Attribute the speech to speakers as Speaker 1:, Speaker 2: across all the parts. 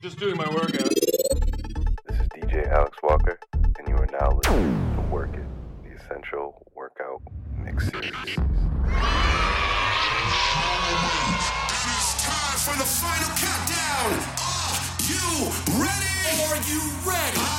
Speaker 1: Just doing my workout.
Speaker 2: This is DJ Alex Walker, and you are now listening to Work It, the Essential Workout Mix Series.
Speaker 3: It is time for the final countdown. Are you ready? Are you ready?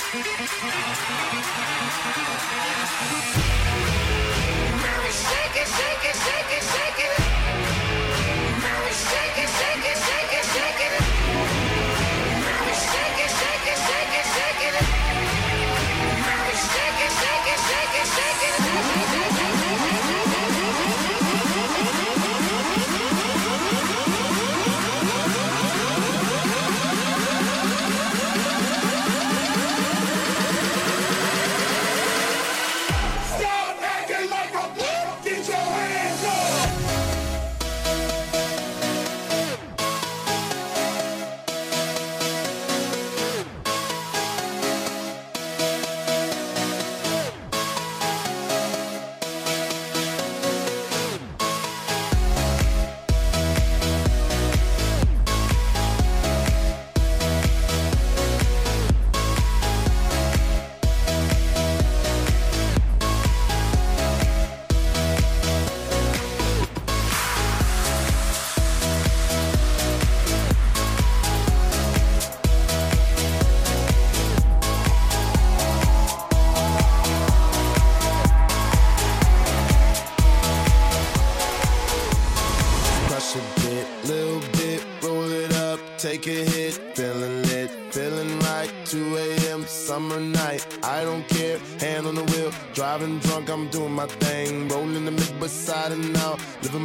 Speaker 4: Shake it, shake it,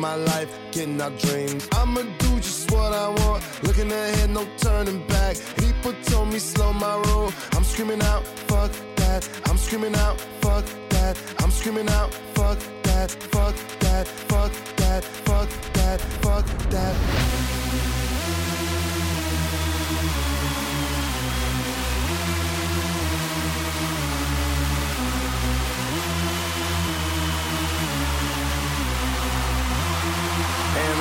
Speaker 5: my life, getting our dreams. I'ma do just what I want, looking ahead, no turning back. People told me slow my roll, I'm screaming out, fuck that, I'm screaming out, fuck that, I'm screaming out, fuck that, fuck that, fuck that, fuck that, fuck that. And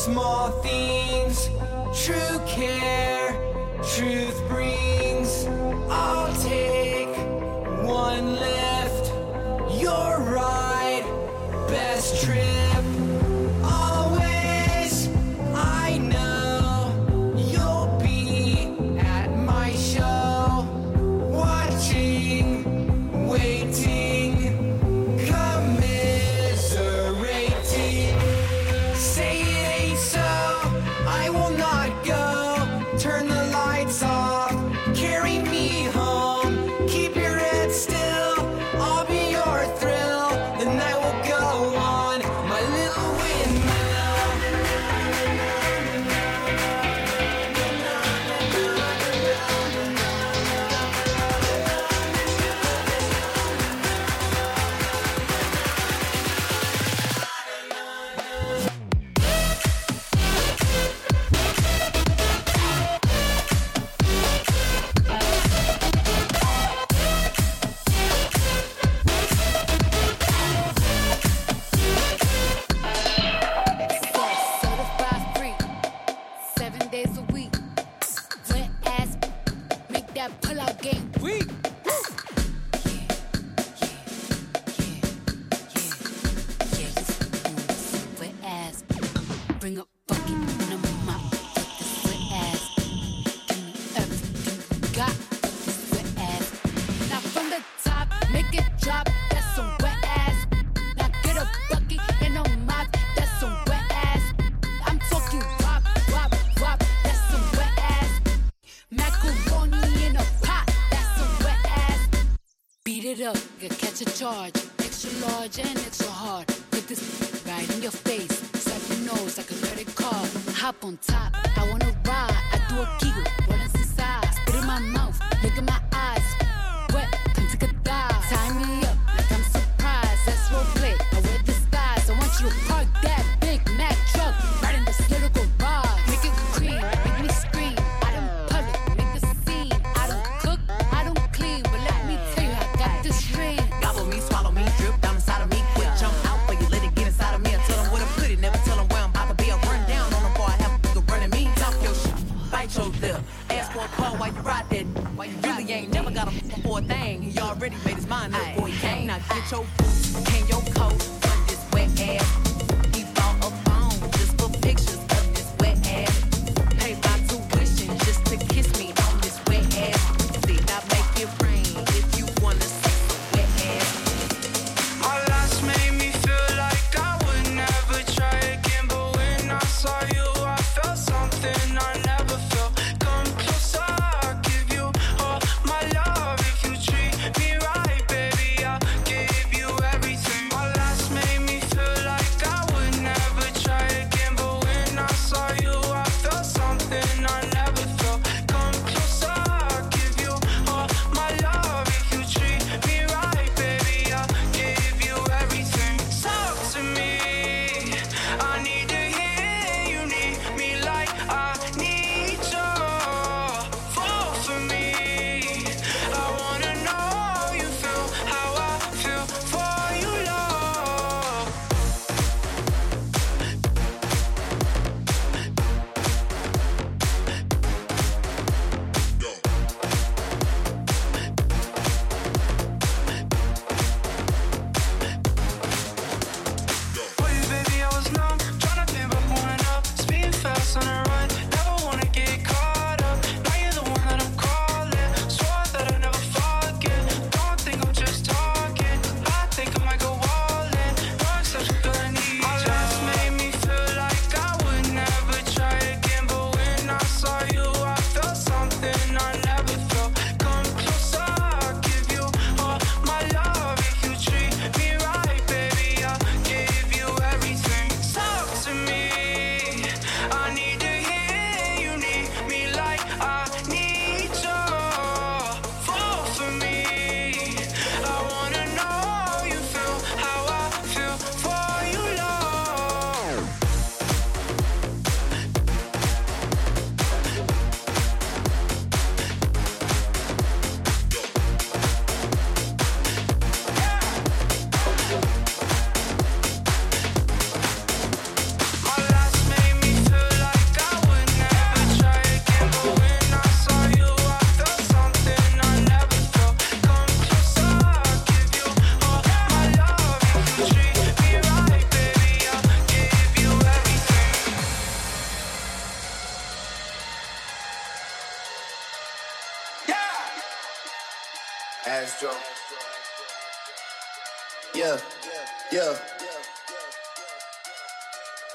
Speaker 6: small things. True care truth brings. I'll take one lift
Speaker 7: charge.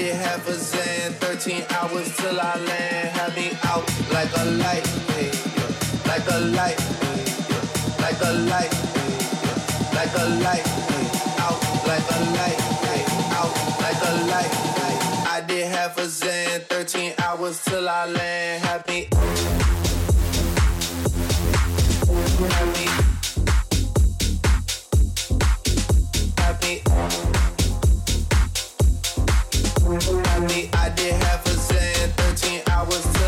Speaker 8: did half a zan. 13 hours till I land. Had me out like a light, yeah. like a light, yeah. like a light, yeah. like a light, hey, out like a light, hey, out like a light. Hey. I did half a zan. 13 hours till I land. Had me. Had me.
Speaker 9: Had
Speaker 10: me. I did half a zan, 13 hours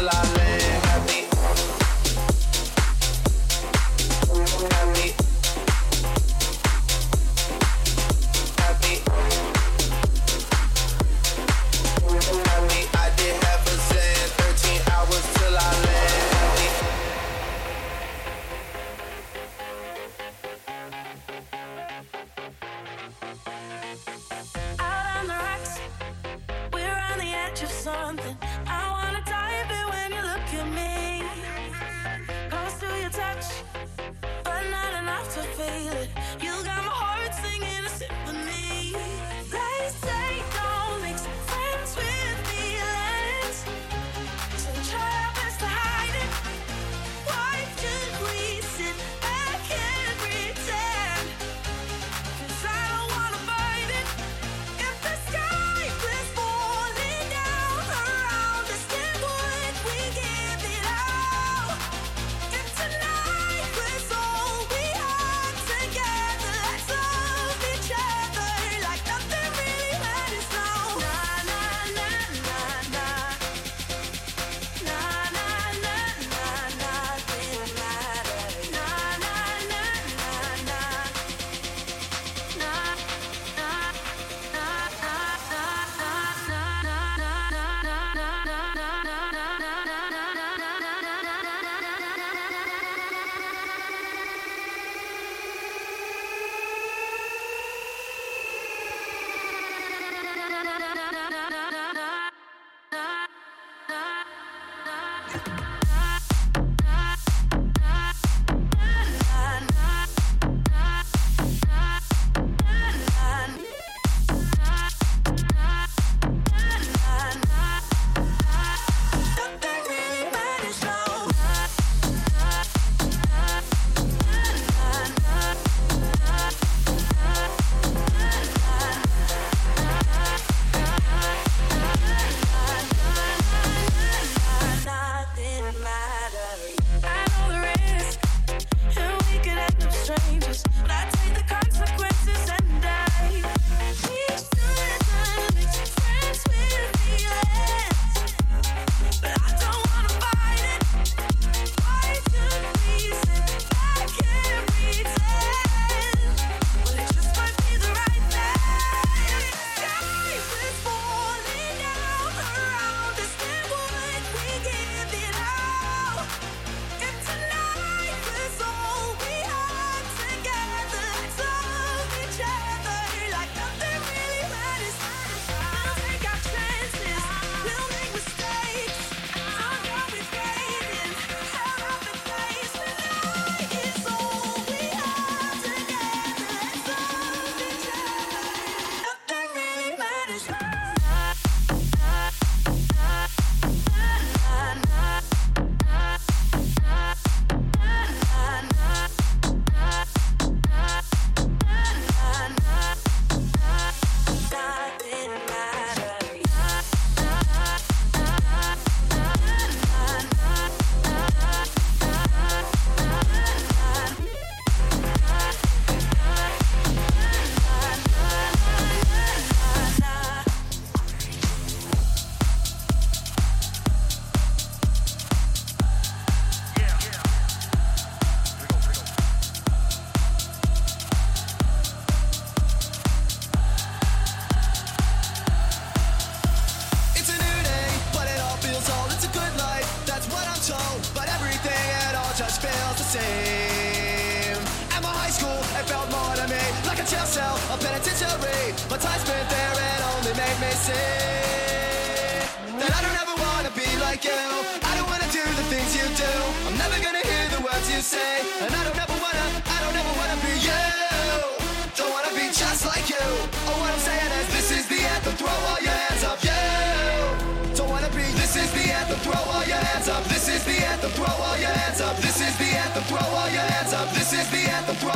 Speaker 10: Throw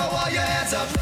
Speaker 10: all your hands up.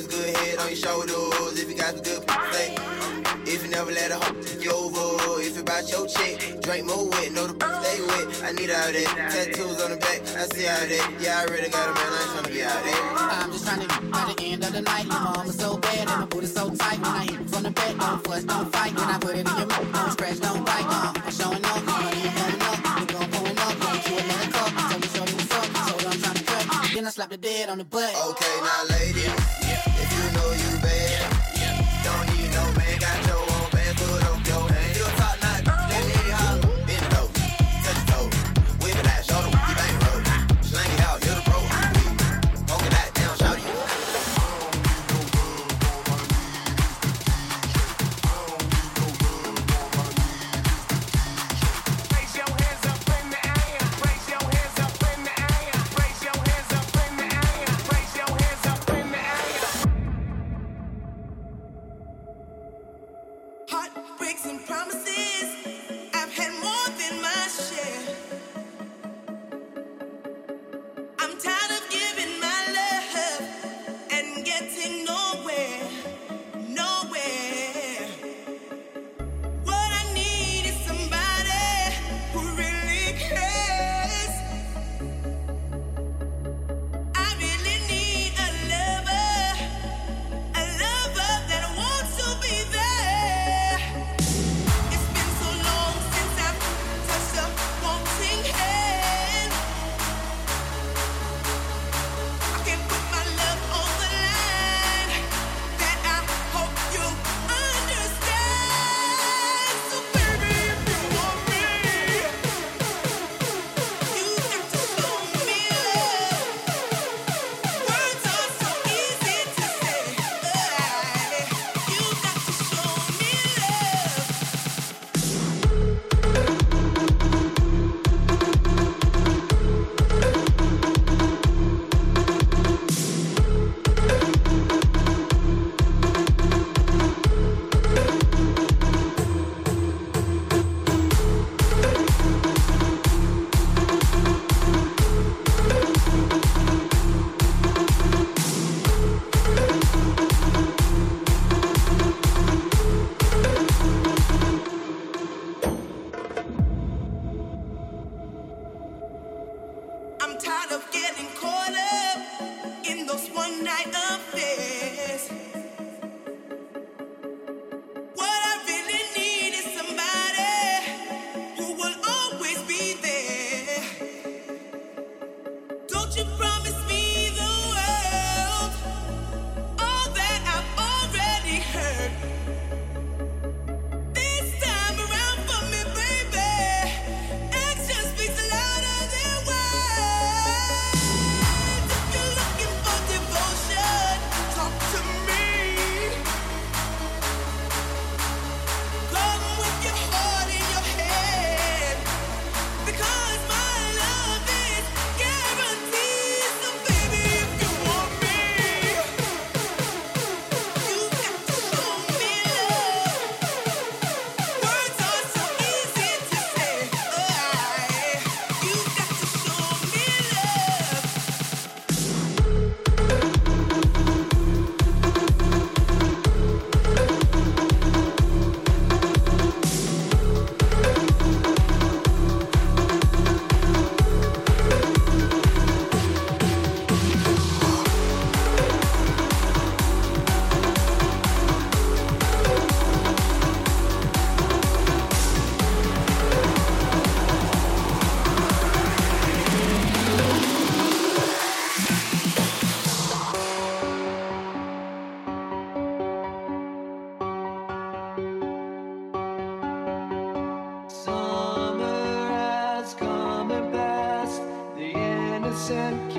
Speaker 11: Got some good head on your shoulders, if you got some good play, if you never let a hoe take you over, if you bout your chick, drink more wet, know the stay wet. I need all that tattoos on the back, I see all that. Yeah, I already got a man, I ain't tryna be out there.
Speaker 12: I'm just trying to get by the end of the night. Your mama so bad and my booty so tight. When I hit it from the back, don't fuss, don't fight. When I put it in your mouth, don't scratch, don't bite. Uh, I'm showing up, money ain't coming up. We gon' pulling up, get you another cup. Tell me, show me what's up. Her I'm trying to cut. Then I slap the dead on the butt.
Speaker 11: Okay, now lady,
Speaker 6: and